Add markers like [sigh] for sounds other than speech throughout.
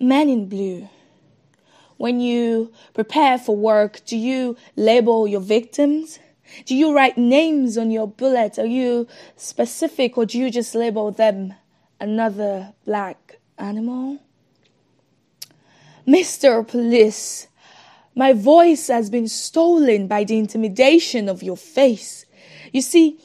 Men in Blue. When you prepare for work, do you label your victims? Do you write names on your bullets? Are you specific or do you just label them another black animal? Mr. Police, my voice has been stolen by the intimidation of your face. You see,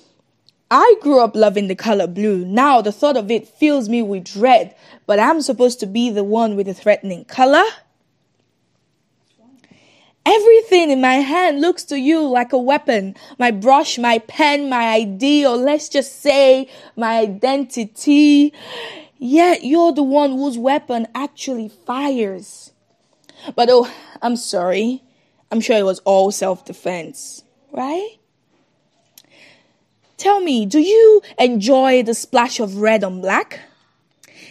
I grew up loving the color blue. Now the thought of it fills me with dread, but I'm supposed to be the one with the threatening color? Everything in my hand looks to you like a weapon. My brush, my pen, my ID, or let's just say my identity. Yet you're the one whose weapon actually fires. But oh, I'm sorry. I'm sure it was all self defense, right? Tell me, do you enjoy the splash of red on black?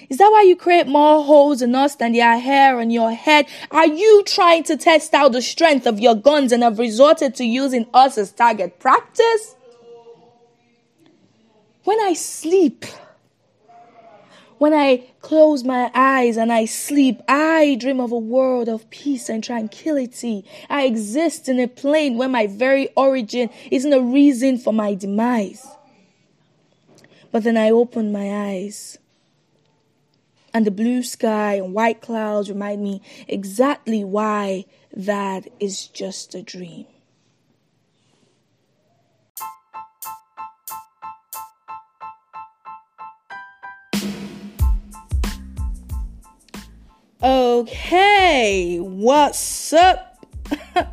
Is that why you create more holes in us than there are hair on your head? Are you trying to test out the strength of your guns and have resorted to using us as target practice? When I sleep, when I close my eyes and I sleep, I dream of a world of peace and tranquility. I exist in a plane where my very origin isn't a reason for my demise. But then I open my eyes, and the blue sky and white clouds remind me exactly why that is just a dream. Okay, what's up? [laughs]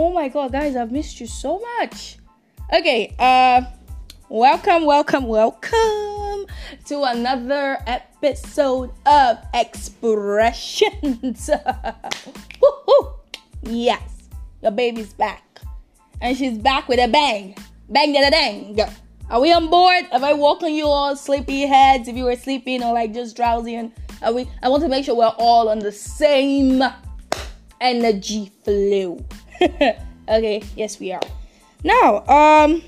Oh my god, guys, I've missed you so much. Okay, uh welcome, welcome, welcome to another episode of Expressions. [laughs] yes, your baby's back. And she's back with a bang. Bang da da dang. Are we on board? Have I woken you all sleepy heads if you were sleeping or like just drowsy? And are we? I want to make sure we're all on the same energy flow. [laughs] okay, yes we are. Now, um,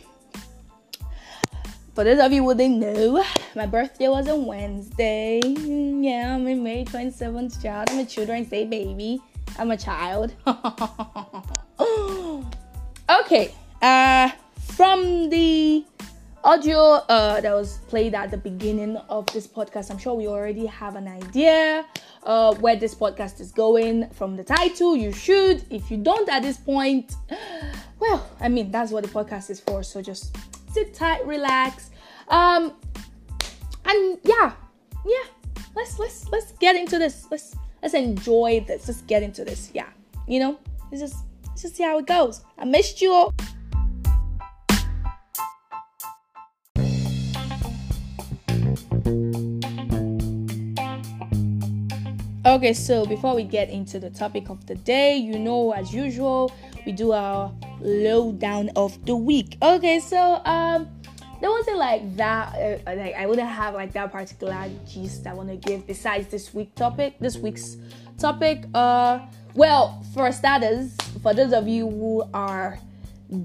for those of you who didn't know, my birthday was on Wednesday. Yeah, I'm a May 27th child. I'm a Children's Day baby. I'm a child. [laughs] okay, uh, from the audio uh, that was played at the beginning of this podcast. I'm sure we already have an idea uh, where this podcast is going from the title. You should. If you don't at this point, [gasps] well, I mean, that's what the podcast is for. So just sit tight, relax. Um, and yeah, yeah, let's let's let's get into this. Let's let's enjoy this. Let's get into this. Yeah, you know, let's just let's just see how it goes. I missed you all. Okay, so before we get into the topic of the day, you know, as usual, we do our lowdown of the week. Okay, so um, there wasn't like that. Uh, like I wouldn't have like that particular gist I want to give besides this week topic. This week's topic. Uh, well, for starters, for those of you who are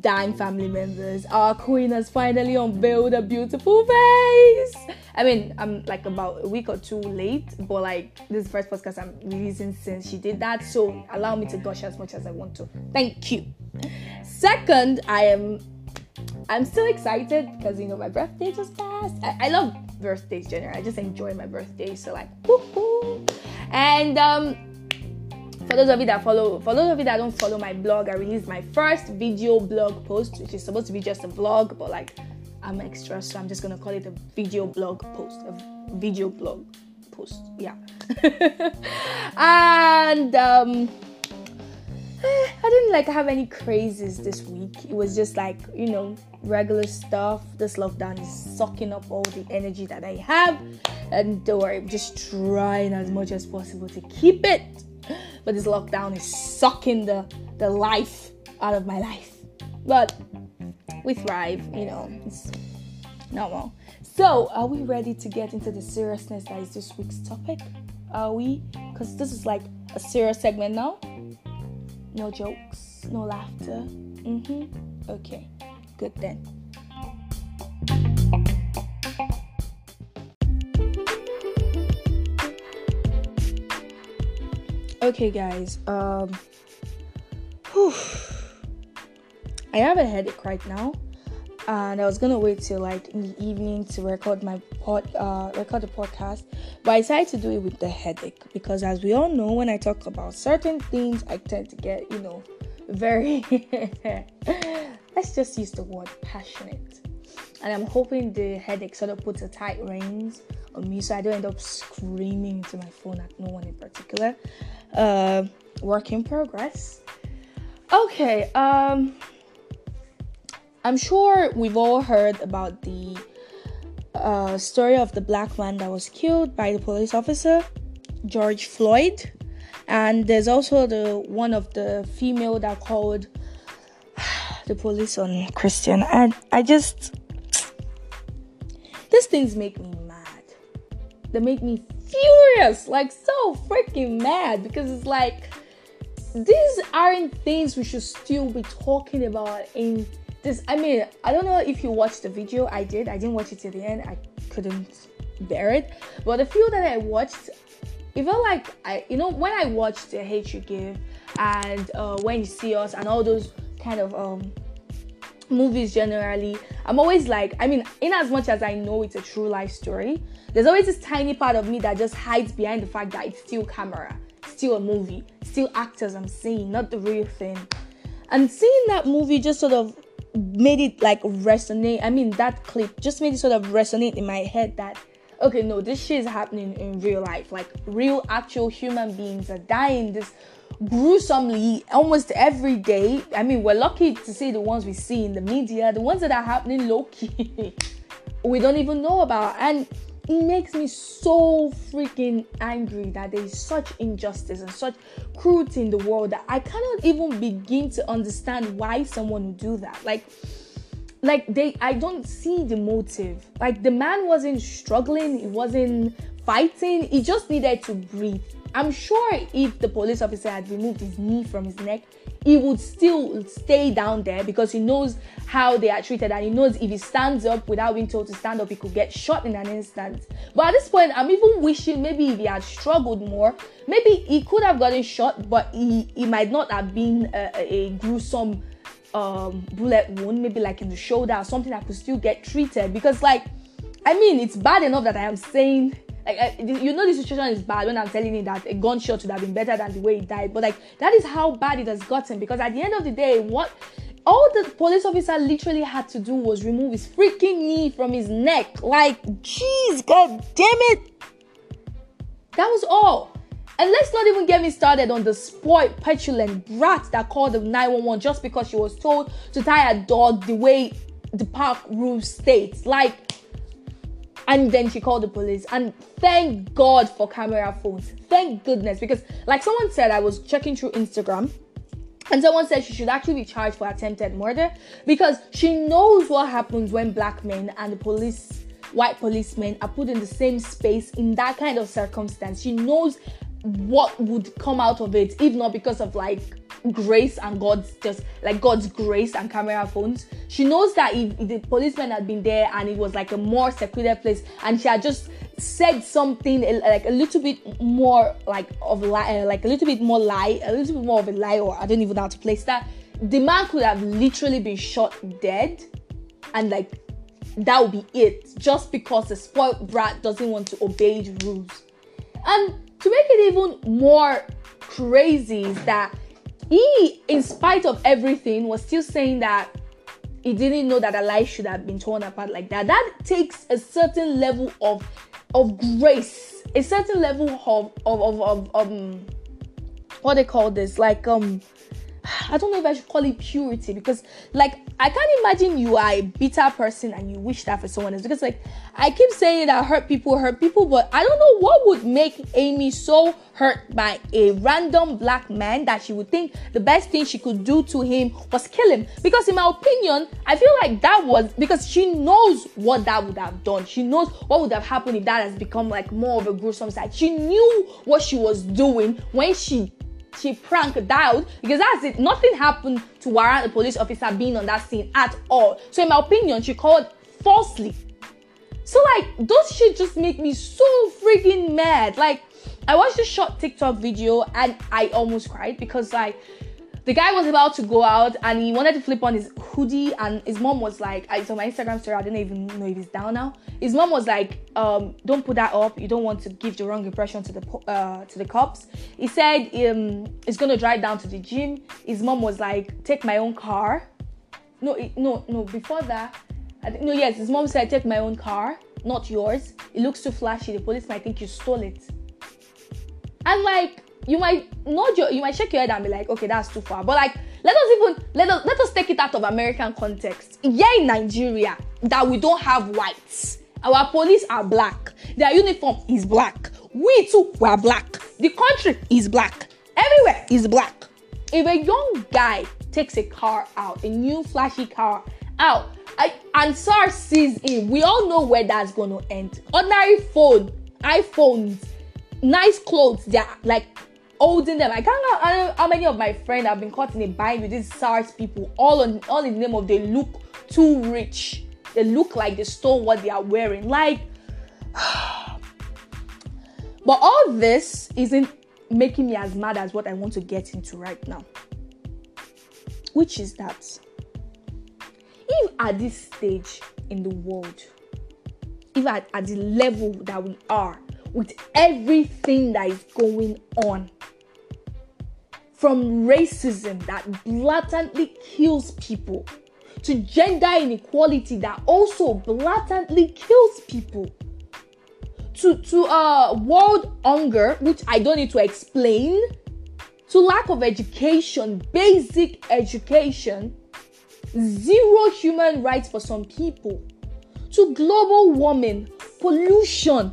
Dime family members, our queen has finally unveiled a beautiful face. I mean, I'm like about a week or two late, but like this first podcast I'm releasing since she did that. So allow me to gush as much as I want to. Thank you. Second, I am I'm still excited because you know my birthday just passed. I, I love birthdays generally. I just enjoy my birthday. So like woo And um for those of you that follow, for those of you that don't follow my blog, I released my first video blog post, which is supposed to be just a vlog, but like I'm extra, so I'm just gonna call it a video blog post, a video blog post. Yeah. [laughs] and um I didn't like have any crazes this week. It was just like, you know, regular stuff. This lockdown is sucking up all the energy that I have. And don't worry, I'm just trying as much as possible to keep it but this lockdown is sucking the, the life out of my life. But we thrive, you know, it's normal. So, are we ready to get into the seriousness that is this week's topic? Are we? Because this is like a serious segment now. No jokes, no laughter. Mm-hmm. Okay, good then. Okay, guys. Um, whew. I have a headache right now, and I was gonna wait till like in the evening to record my pod, uh, record the podcast, but I decided to do it with the headache because, as we all know, when I talk about certain things, I tend to get, you know, very. [laughs] let's just use the word passionate, and I'm hoping the headache sort of puts a tight reins on me so I don't end up screaming into my phone at no one in particular. Uh, work in progress. Okay, um, I'm sure we've all heard about the uh, story of the black man that was killed by the police officer, George Floyd. And there's also the one of the female that called [sighs] the police on Christian. And I just [tsk] these things make me that make me furious, like so freaking mad because it's like these aren't things we should still be talking about in this. I mean, I don't know if you watched the video. I did. I didn't watch it to the end. I couldn't bear it. But the few that I watched, it felt like I, you know, when I watched the Hate You Give and uh, When You See Us and all those kind of um movies generally, I'm always like, I mean, in as much as I know it's a true life story, there's always this tiny part of me that just hides behind the fact that it's still camera, still a movie, still actors I'm seeing, not the real thing. And seeing that movie just sort of made it like resonate. I mean, that clip just made it sort of resonate in my head that okay, no, this shit is happening in real life. Like real, actual human beings are dying this gruesomely almost every day. I mean, we're lucky to see the ones we see in the media, the ones that are happening low key, [laughs] we don't even know about. And it makes me so freaking angry that there is such injustice and such cruelty in the world that I cannot even begin to understand why someone would do that. Like, like they, I don't see the motive. Like the man wasn't struggling, he wasn't fighting, he just needed to breathe. I'm sure if the police officer had removed his knee from his neck, he would still stay down there because he knows how they are treated and he knows if he stands up without being told to stand up, he could get shot in an instant. But at this point, I'm even wishing maybe if he had struggled more, maybe he could have gotten shot, but he, he might not have been a, a gruesome um, bullet wound, maybe like in the shoulder or something that could still get treated. Because, like, I mean, it's bad enough that I am saying like I, you know the situation is bad when I'm telling you that a gunshot would have been better than the way he died. But like that is how bad it has gotten because at the end of the day, what all the police officer literally had to do was remove his freaking knee from his neck. Like, jeez, god damn it. That was all. And let's not even get me started on the spoiled, petulant brat that called the 911 just because she was told to tie a dog the way the park rules states. Like, and then she called the police. And thank god for camera phones. Thank goodness. Because like someone said i was checking through instagram. And someone said she should actually be charged for attempted murder. Because she knows what happens when black men and the police white policemen are put in the same space in that kind of circumstance. She knows what would come out of it if not because of like grace and God's just like God's grace and camera phones. She knows that if, if, the policeman had been there and it was like a more secluded place and she had just said something like a little bit more like of lie, uh, like a little bit more lie, a little bit more of a lie, or I don't even know how to place that. The man could have literally been shot dead, and like that would be it, just because the spoiled brat doesn't want to obey the rules. And to make it even more crazy is that he, in spite of everything, was still saying that he didn't know that a life should have been torn apart like that. That takes a certain level of of grace, a certain level of of of, of um what they call this, like um [sighs] I don't know if I should call it purity because, like, I can't imagine you are a bitter person and you wish that for someone else. Because, like, I keep saying that hurt people hurt people, but I don't know what would make Amy so hurt by a random black man that she would think the best thing she could do to him was kill him. Because, in my opinion, I feel like that was because she knows what that would have done. She knows what would have happened if that has become like more of a gruesome side. She knew what she was doing when she she pranked out because that's it. Nothing happened to warrant the police officer being on that scene at all. So, in my opinion, she called falsely. So, like, those shit just make me so freaking mad. Like, I watched this short TikTok video and I almost cried because like the guy was about to go out and he wanted to flip on his hoodie and his mom was like I saw my Instagram story, I didn't even know if he's down now. His mom was like, um, don't put that up, you don't want to give the wrong impression to the uh, to the cops. He said um, he's gonna drive down to the gym. His mom was like, take my own car. No, no, no, before that, I think, no, yes, his mom said, take my own car, not yours. It looks too flashy, the police might think you stole it. And like you might nod your, you might shake your head and be like, okay, that's too far. But like let us even let us let us take it out of American context. Yeah, in Nigeria, that we don't have whites. Our police are black. Their uniform is black. We too were black. The country is black. Everywhere is black. If a young guy takes a car out, a new flashy car out, I, and SARS sees him, we all know where that's going to end. Ordinary phone, iPhones, nice clothes they're like holding them. I can't know how many of my friends have been caught in a bind with these SARS people, all on all in the name of they look too rich. They look like they stole what they are wearing. Like, [sighs] but all this isn't making me as mad as what I want to get into right now, which is that if at this stage in the world, if at, at the level that we are, with everything that is going on. From racism that blatantly kills people to gender inequality that also blatantly kills people to to uh world hunger which i don't need to explain to lack of education basic education zero human rights for some people to global warming pollution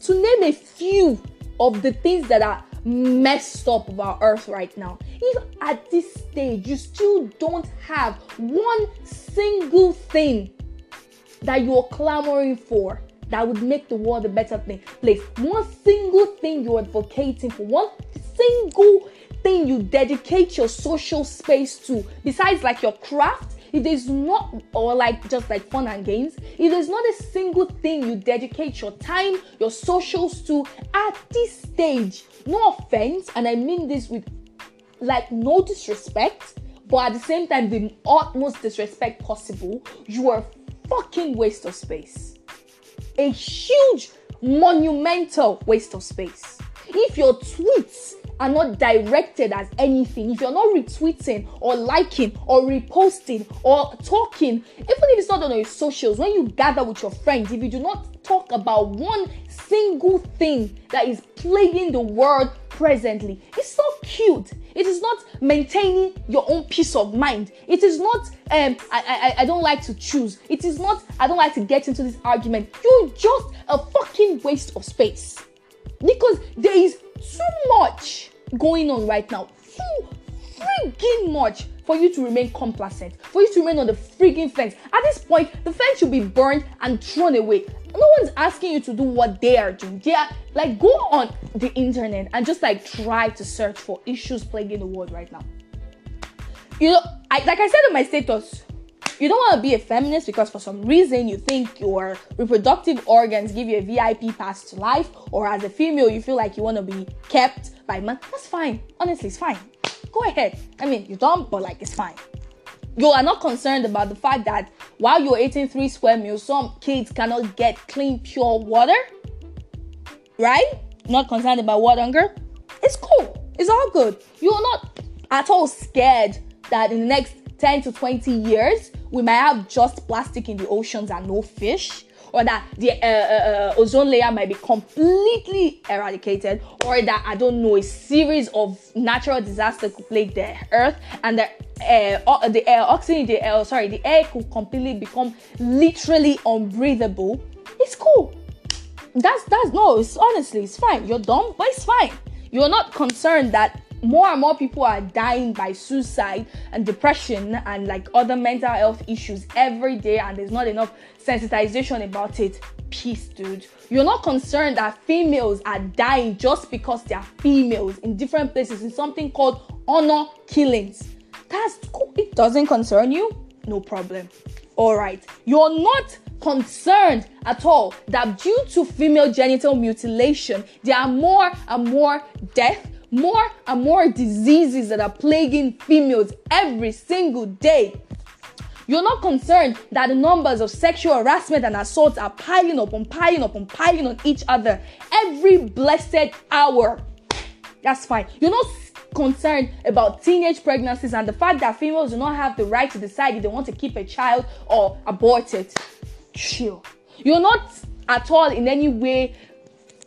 to name a few of the things that are messed up about earth right now. If at this stage you still don't have one single thing that you're clamoring for that would make the world a better thing, place one single thing you're advocating for one single thing you dedicate your social space to besides like your craft if there's not or like just like fun and games if there's not a single thing you dedicate your time your socials to at this stage no offense and i mean this with like no disrespect but at the same time the utmost disrespect possible you are a fucking waste of space. A huge monumental waste of space. If your tweets are not directed as anything, if you're not retweeting or liking or reposting or talking, even if it's not on your socials, when you gather with your friends, if you do not talk about one single thing that is plaguing the world presently, it's not cute. It is not maintaining your own peace of mind. It is not um I, I I don't like to choose. It is not I don't like to get into this argument. You're just a fucking waste of space. Because there is too much going on right now. Too freaking much for you to remain complacent, for you to remain on the freaking fence. At this point, the fence should be burned and thrown away. No one's asking you to do what they are doing. They are like go on the internet and just like try to search for issues plaguing the world right now. You know, I like I said in my status, you don't want to be a feminist because for some reason you think your reproductive organs give you a VIP pass to life, or as a female you feel like you want to be kept by man. That's fine. Honestly, it's fine. Go ahead. I mean, you don't, but like it's fine. You are not concerned about the fact that while you're eating three square meals, some kids cannot get clean, pure water. Right? Not concerned about water hunger. It's cool. It's all good. You're not at all scared that in the next 10 to 20 years we might have just plastic in the oceans and no fish or that the uh, uh, uh, ozone layer might be completely eradicated, or that I don't know a series of natural disasters could plague the earth, and the uh, the air oxygen, the air, sorry, the air could completely become literally unbreathable. It's cool. That's that's no. It's honestly, it's fine. You're dumb, but it's fine. You're not concerned that more and more people are dying by suicide and depression and like other mental health issues every day and there's not enough sensitization about it. Peace dude. You're not concerned that females are dying just because they are females in different places in something called honor killings. That's cool. It doesn't concern you? No problem. All right. You're not concerned at all that due to female genital mutilation, there are more and more death, more and more diseases that are plaguing females every single day. You're not concerned that the numbers of sexual harassment and assaults are piling up and piling up and piling on each other every blessed hour. That's fine. You're not concerned about teenage pregnancies and the fact that females do not have the right to decide if they want to keep a child or abort it. Chill. You're not at all in any way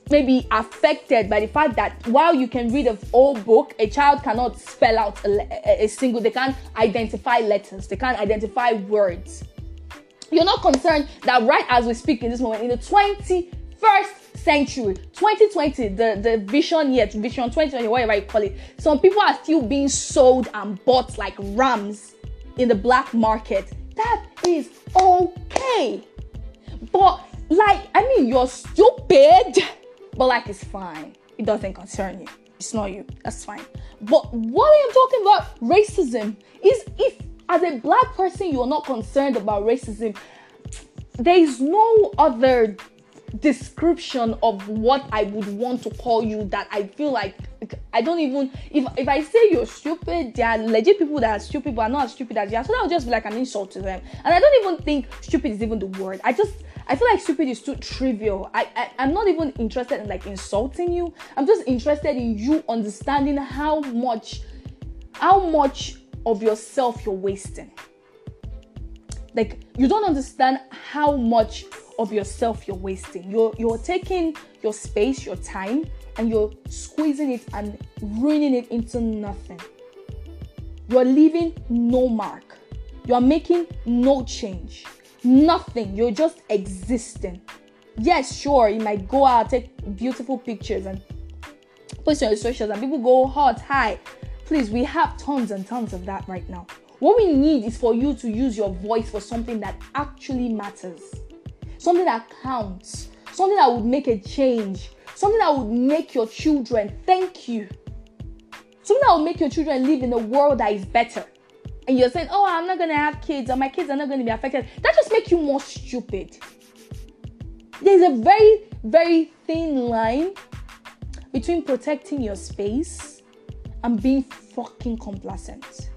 maybe affected by the fact that while you can read a whole book, a child cannot spell out a, a, single, they can't identify letters, they can't identify words. You're not concerned that right as we speak in this moment, in the 21st century, 2020, the, the vision yet, vision 2020, whatever you call it, some people are still being sold and bought like rams in the black market. That is okay. But like, I mean, you're stupid but like it's fine. It doesn't concern you. It's not you. That's fine. But what I am talking about racism is if as a black person you are not concerned about racism, there is no other description of what I would want to call you that I feel like I don't even if if I say you're stupid, there are legit people that are stupid but are not as stupid as you are. So that would just be like an insult to them. And I don't even think stupid is even the word. I just I feel like stupid is too trivial. I, I I'm not even interested in like insulting you. I'm just interested in you understanding how much how much of yourself you're wasting. Like you don't understand how much of yourself you're wasting. You're you're taking your space, your time, and you're squeezing it and ruining it into nothing. You're leaving no mark. You're making no change. Nothing. You're just existing. Yes, sure, you might go out, take beautiful pictures and post on your socials, and people go hot, high. Please, we have tons and tons of that right now. What we need is for you to use your voice for something that actually matters, something that counts, something that would make a change, something that would make your children thank you, something that would make your children live in a world that is better and you're saying, "Oh, I'm not gonna have kids, or my kids are not gonna be affected," that just makes you more stupid. There's a very, very thin line between protecting your space and being fucking complacent.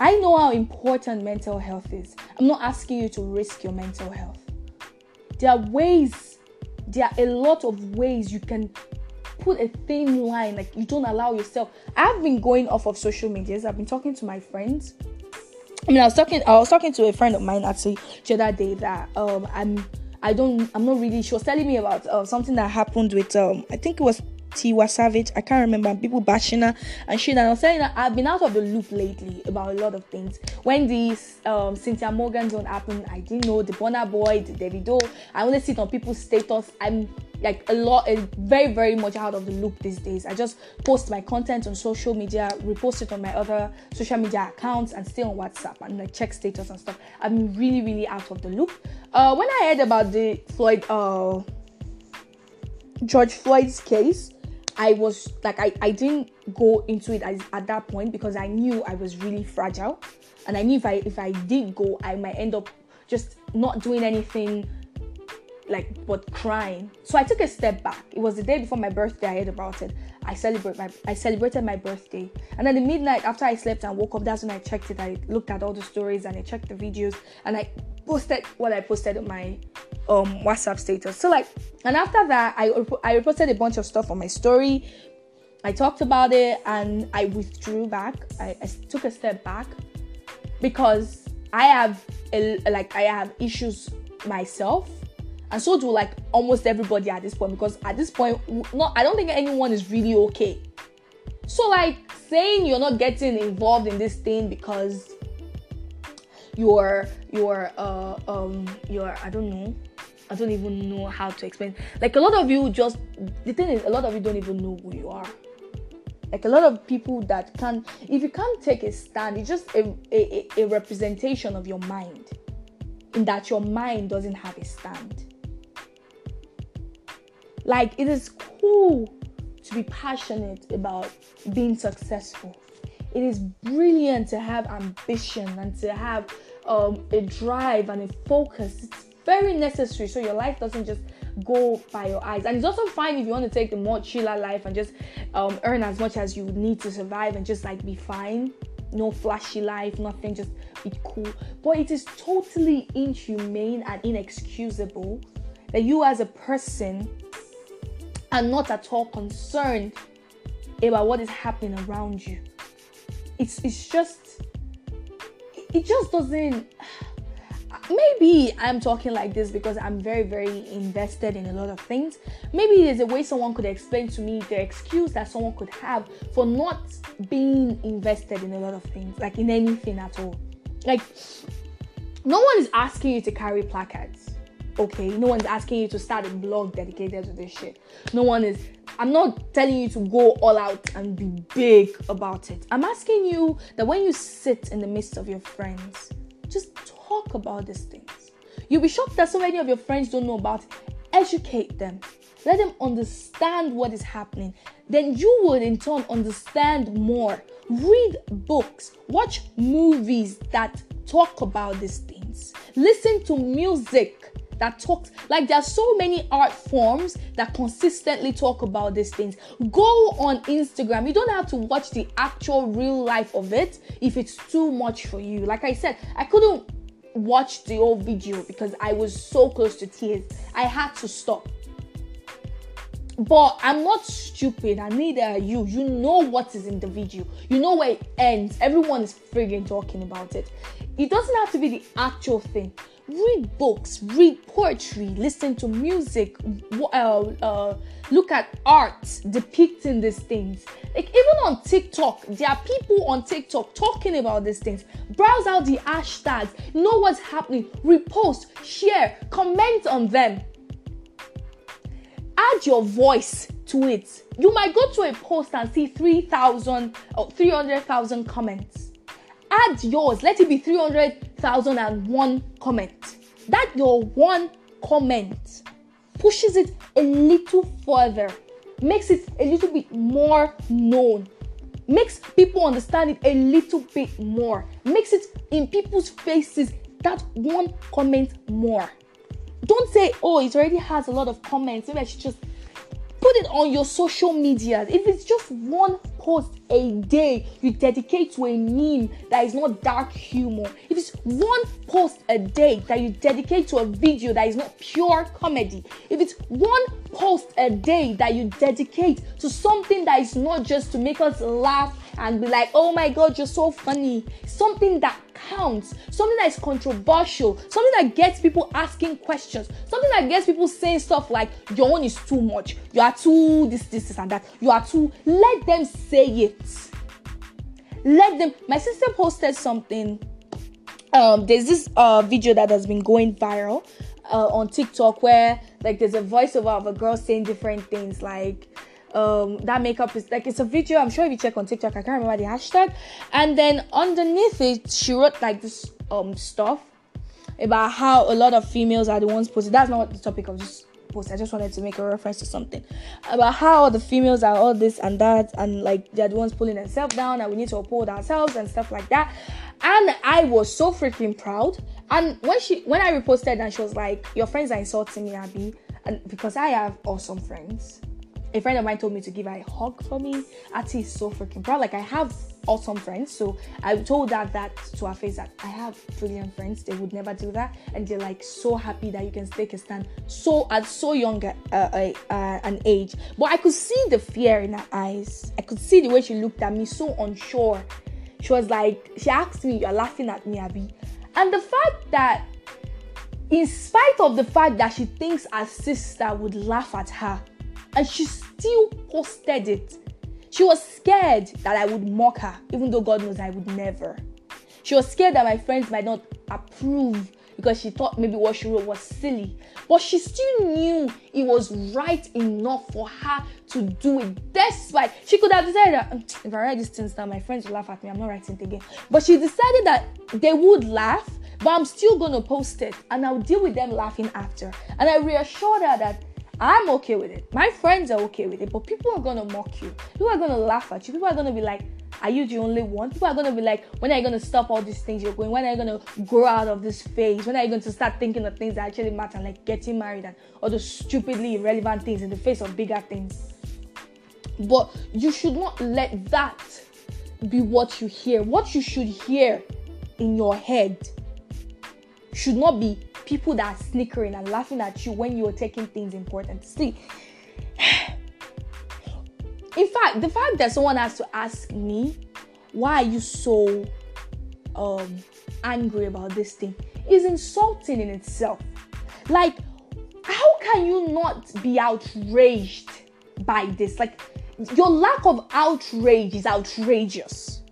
I know how important mental health is. I'm not asking you to risk your mental health. There are ways, there are a lot of ways you can put a thin line, like you don't allow yourself. I've been going off of social medias. I've been talking to my friends. I mean, I was talking. I was talking to a friend of mine actually the other day that um I'm I don't I'm not really. She was telling me about uh, something that happened with um I think it was Tiwa Savage. I can't remember. People bashing her and shit. And I was saying that I've been out of the loop lately about a lot of things. When this um, Cynthia Morgan zone happened, I didn't know the Burna Boy, the Davido. I only see it on people's status. I'm like a lot, very, very much out of the loop these days. I just post my content on social media, repost it on my other social media accounts, and stay on WhatsApp and like check status and stuff. I'm really, really out of the loop. Uh, when I heard about the Floyd, uh, George Floyd's case, I was like, I, I didn't go into it as, at that point because I knew I was really fragile, and I knew if I if I did go, I might end up just not doing anything like but crying. So I took a step back. It was the day before my birthday. I heard about it. I celebrate my I celebrated my birthday. And then the midnight after I slept and woke up, that's when I checked it. I looked at all the stories and I checked the videos and I posted what I posted on my um WhatsApp status. So like and after that I I posted a bunch of stuff on my story. I talked about it and I withdrew back. I, I took a step back because I have a, like I have issues myself and so do like almost everybody at this point because at this point not i don't think anyone is really okay. So like saying you're not getting involved in this thing because you're you're uh um you're i don't know. I don't even know how to explain. Like a lot of you just the thing is a lot of you don't even know who you are. Like a lot of people that can if you can't take a stand it's just a, a, a representation of your mind in that your mind doesn't have a stand like, it is cool to be passionate about being successful. It is brilliant to have ambition and to have um, a drive and a focus. It's very necessary so your life doesn't just go by your eyes. And it's also fine if you want to take the more chiller life and just um, earn as much as you need to survive and just like be fine. No flashy life, nothing, just be cool. But it is totally inhumane and inexcusable that you as a person are not at all concerned about what is happening around you. It's it's just it just doesn't maybe I'm talking like this because I'm very, very invested in a lot of things. Maybe there's a way someone could explain to me the excuse that someone could have for not being invested in a lot of things, like in anything at all. Like, no one is asking you to carry placards, okay? No one's asking you to start a blog dedicated to this shit. No one is. I'm not telling you to go all out and be big about it. I'm asking you that when you sit in the midst of your friends, just talk about these things. You'll be shocked that so many of your friends don't know about it. Educate them. Let them understand what is happening. Then you would in turn understand more. Read books, watch movies that talk about these things. Listen to music that talks like there are so many art forms that consistently talk about these things. Go on instagram. You don't have to watch the actual real life of it if it's too much for you. Like i said i couldn't watch the whole video because i was so close to tears. I had to stop. But I'm not stupid, and neither are you. You know what is in the video, you know where it ends. Everyone is frigging talking about it. It doesn't have to be the actual thing read books, read poetry, listen to music, uh, uh, look at art depicting these things. Like even on TikTok, there are people on TikTok talking about these things. Browse out the hashtags, know what's happening, repost, share, comment on them. Add your voice to it. You might go to a post and see 3,000 or 300,000 comments add yours. Let it be 300,001 comment. That your one comment pushes it a little further, makes it a little bit more known, makes people understand it a little bit more, makes it in people's faces that one comment more. Don't say, oh, it already has a lot of comments. Maybe I should just put it on your social media. If it's just one post a day you dedicate to a meme that is not dark humor, if it's one post a day that you dedicate to a video that is not pure comedy, if it's one post a day that you dedicate to something that is not just to make us laugh and be like, oh my god, you're so funny, something that counts, something that is controversial, something that gets people asking questions, something that gets people saying stuff like, your own is too much, you are too this, this, this, and that, you are too. Let them say it. Let them. My sister posted something. Um, there's this uh video that has been going viral uh, on TikTok where like there's a voiceover of a girl saying different things like um that makeup is like it's a video i'm sure if you check on tiktok i can't remember the hashtag. And then underneath it she wrote like this um stuff about how a lot of females are the ones posted that's not the topic of this post i just wanted to make a reference to something. About how the females are all this and that and like they're the ones pulling themselves down and we need to uphold ourselves and stuff like that. And i was so freaking proud. And when she when i reposted and she was like your friends are insulting me abby and because i have awesome friends a friend of mine told me to give her a hug for me. Ati is so freaking proud. Like I have awesome friends, so I told her that to her face that I have brilliant friends. They would never do that, and they're like so happy that you can take a stand so at so young uh, uh, uh, an age. But I could see the fear in her eyes. I could see the way she looked at me, so unsure. She was like, she asked me, "You're laughing at me, Abby," and the fact that in spite of the fact that she thinks her sister would laugh at her and she still posted it. She was scared that I would mock her, even though God knows I would never. She was scared that my friends might not approve because she thought maybe what she wrote was silly. But she still knew it was right enough for her to do it. Despite she could have decided that mm, if I write these things down, my friends will laugh at me. I'm not writing it again. But she decided that they would laugh, but I'm still gonna post it and I'll deal with them laughing after. And I reassured her that I'm okay with it. My friends are okay with it, but people are gonna mock you. People are gonna laugh at you. People are gonna be like, Are you the only one? People are gonna be like, when are you gonna stop all these things you're going? When are you gonna grow out of this phase? When are you going to start thinking of things that actually matter, like getting married and all those stupidly irrelevant things in the face of bigger things? But you should not let that be what you hear. What you should hear in your head should not be people that are snickering and laughing at you when you're taking things important. See, [sighs] in fact, the fact that someone has to ask me, why are you so um, angry about this thing, is insulting in itself. Like, how can you not be outraged by this? Like, your lack of outrage is outrageous.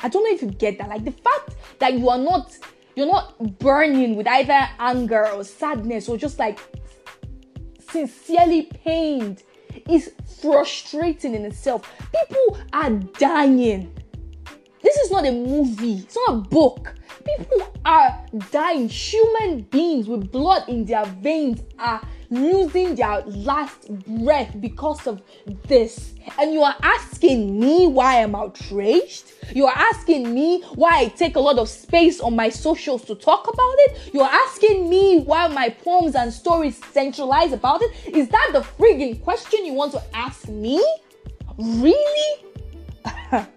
I don't know if you get that. Like the fact that you are not you're not burning with either anger or sadness or just like sincerely pained is frustrating in itself. People are dying. This is not a movie, it's not a book. People are dying. Human beings with blood in their veins are losing their last breath because of this. And you are asking me why I'm outraged? You are asking me why I take a lot of space on my socials to talk about it? You are asking me why my poems and stories centralize about it? Is that the frigging question you want to ask me? Really? [laughs]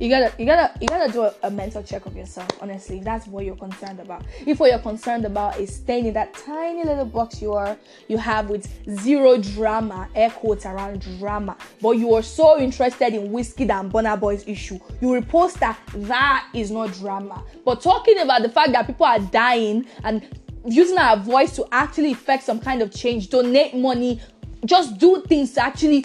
you gotta you gotta you gotta do a, a, mental check of yourself honestly. If that's what you're concerned about. If what you're concerned about is staying in that tiny little box you are you have with zero drama air quotes around drama but you are so interested in Wizkid and Burna Boy's issue you repost that that is not drama. But talking about the fact that people are dying and using our voice to actually effect some kind of change donate money just do things to actually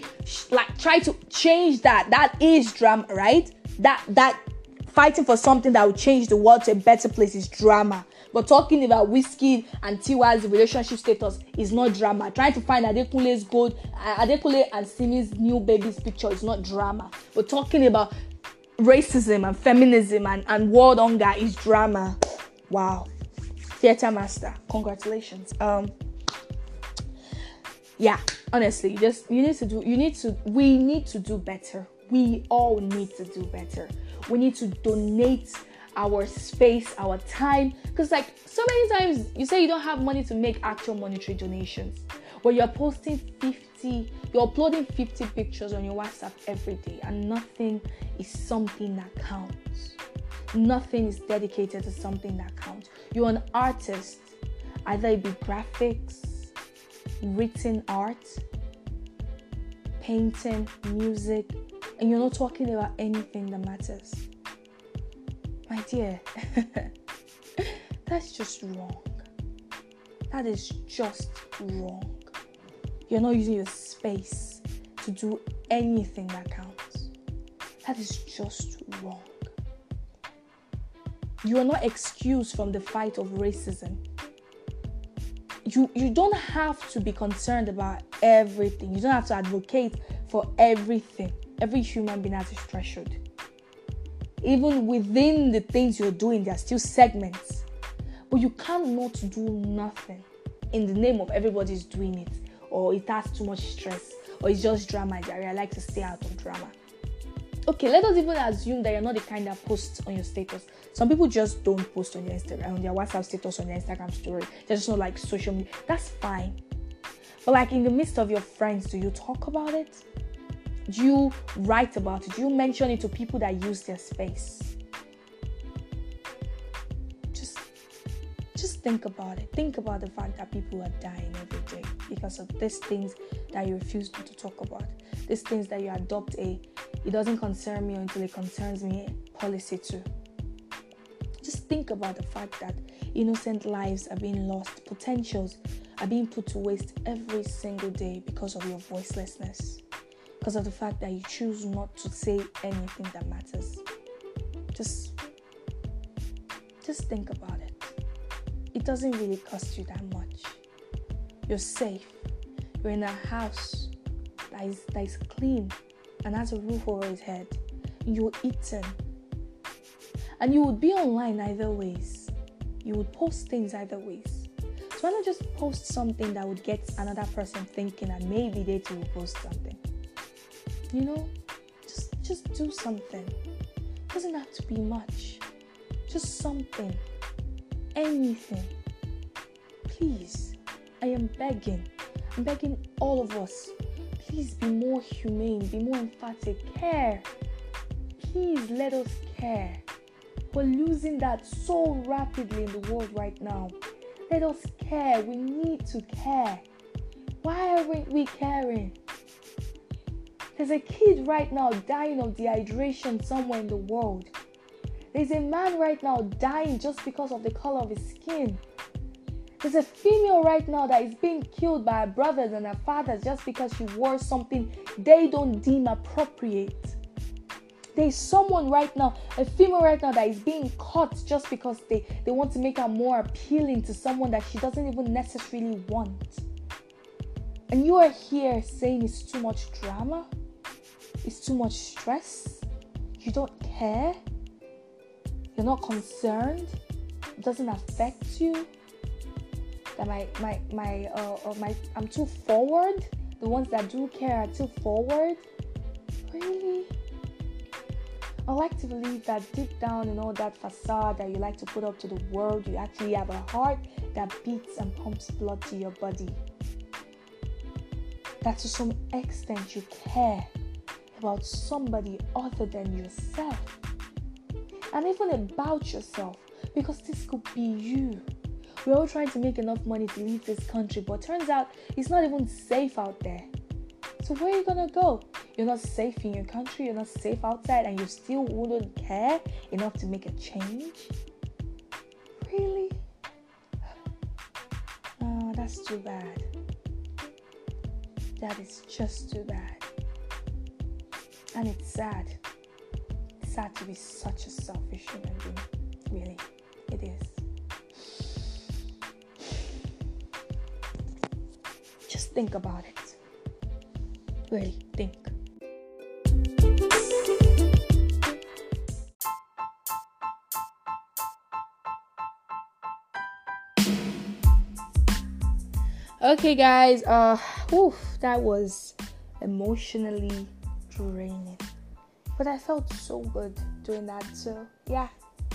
like try to change that that is drama right that that fighting for something that will change the world to a better place is drama. But talking about Wizkid and Tiwa's relationship status is not drama. Trying to find Adekunle's gold, uh, Adekunle and Simi's new baby's picture is not drama. But talking about racism and feminism and, and world hunger is drama. Wow. Theater master. Congratulations. Um yeah, honestly, you just you need to do you need to we need to do better we all need to do better. We need to donate our space, our time. Because, like, so many times you say you don't have money to make actual monetary donations, but you're posting 50, you're uploading 50 pictures on your WhatsApp every day, and nothing is something that counts. Nothing is dedicated to something that counts. You're an artist, either it be graphics, written art, painting, music, and you're not talking about anything that matters. My dear, [laughs] that's just wrong. That is just wrong. You're not using your space to do anything that counts. That is just wrong. You are not excused from the fight of racism. You, you don't have to be concerned about everything. You don't have to advocate for everything every human being has a threshold. Even within the things you're doing, there are still segments. But you cannot do nothing in the name of everybody's doing it, or it has too much stress, or it's just drama. I like to stay out of drama. Okay, let us even assume that you're not the kind that posts on your status. Some people just don't post on their Instagram, on their WhatsApp status, on their Instagram story. They're just not like social media. That's fine. But like in the midst of your friends, do you talk about it? Do you write about it? Do you mention it to people that use their space? Just just think about it. Think about the fact that people are dying every day because of these things that you refuse to talk about. These things that you adopt a it doesn't concern me until it concerns me policy too. Just think about the fact that innocent lives are being lost, potentials are being put to waste every single day because of your voicelessness because of the fact that you choose not to say anything that matters. Just just think about it. It doesn't really cost you that much. You're safe. You're in a house that is that is clean and has a roof over his head. You're eating. And you would be online either ways. You would post things either ways. So why not just post something that would get another person thinking and maybe they too will post something? You know, just just do something. It doesn't have to be much. Just something. Anything. Please. I am begging. I'm begging all of us. Please be more humane, be more emphatic. Care. Please let us care. We're losing that so rapidly in the world right now. Let us care. We need to care. Why aren't we caring? There's a kid right now dying of dehydration somewhere in the world. There's a man right now dying just because of the color of his skin. There's a female right now that is being killed by her brothers and her fathers just because she wore something they don't deem appropriate. There's someone right now, a female right now, that is being caught just because they, they want to make her more appealing to someone that she doesn't even necessarily want. And you are here saying it's too much drama, it's too much stress, you don't care, you're not concerned, it doesn't affect you. That my my my uh, uh my I'm too forward. The ones that do care are too forward. Really? I like to believe that deep down in all that facade that you like to put up to the world, you actually have a heart that beats and pumps blood to your body. That to some extent you care about somebody other than yourself. And even about yourself, because this could be you. We're all trying to make enough money to leave this country, but turns out it's not even safe out there. So where are you gonna go? You're not safe in your country, you're not safe outside, and you still wouldn't care enough to make a change? Really? Oh, that's too bad. That is just too bad. And it's sad. It's sad to be such a selfish human being. Really, it is. Just think about it. Really, think. Okay, guys. Uh, whew, that was emotionally draining, but I felt so good doing that. So yeah,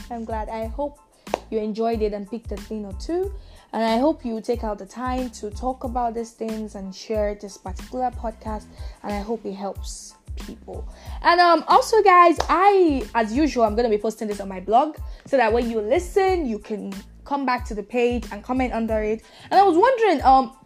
I'm glad. I hope you enjoyed it and picked a thing or two, and I hope you take out the time to talk about these things and share this particular podcast. And I hope it helps people. And um, also, guys, I as usual, I'm gonna be posting this on my blog so that when you listen, you can come back to the page and comment under it. And I was wondering, um,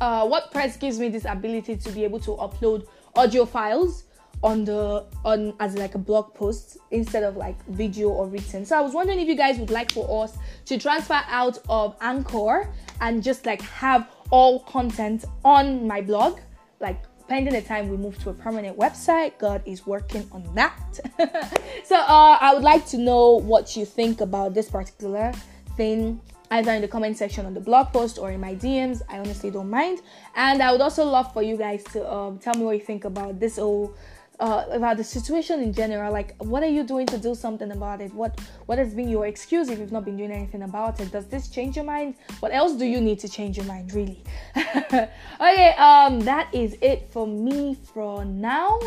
uh, WordPress gives me this ability to be able to upload audio files on the on as like a blog post instead of like video or written. So I was wondering if you guys would like for us to transfer out of Anchor and just like have all content on my blog, like pending the time we move to a permanent website. God is working on that. [laughs] so uh, I would like to know what you think about this particular thing either in the comment section on the blog post or in my DMs. I honestly don't mind. And I would also love for you guys to um, tell me what you think about this whole. Uh, about the situation in general, like what are you doing to do something about it? What what has been your excuse if you've not been doing anything about it? Does this change your mind? What else do you need to change your mind, really? [laughs] okay, um, that is it for me for now.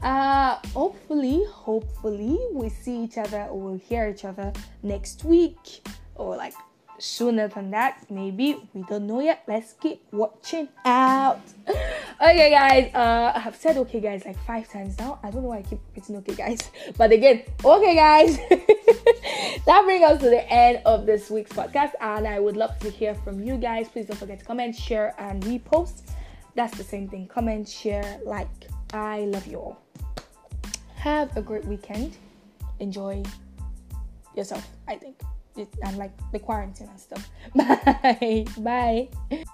Uh, hopefully, hopefully we see each other or we'll hear each other next week or like sooner than that maybe we don't know yet. Let's keep watching out. [laughs] Okay guys uh i have said okay guys like five times now. I don't know why i keep repeating okay guys. [laughs] But again okay guys. [laughs] That brings us to the end of this week's podcast and i would love to hear from you guys. Please don't forget to comment share and repost. That's the same thing. Comment share like. I love you all. Have a great weekend. Enjoy yourself i think and like the quarantine and stuff. [laughs] Bye. Bye.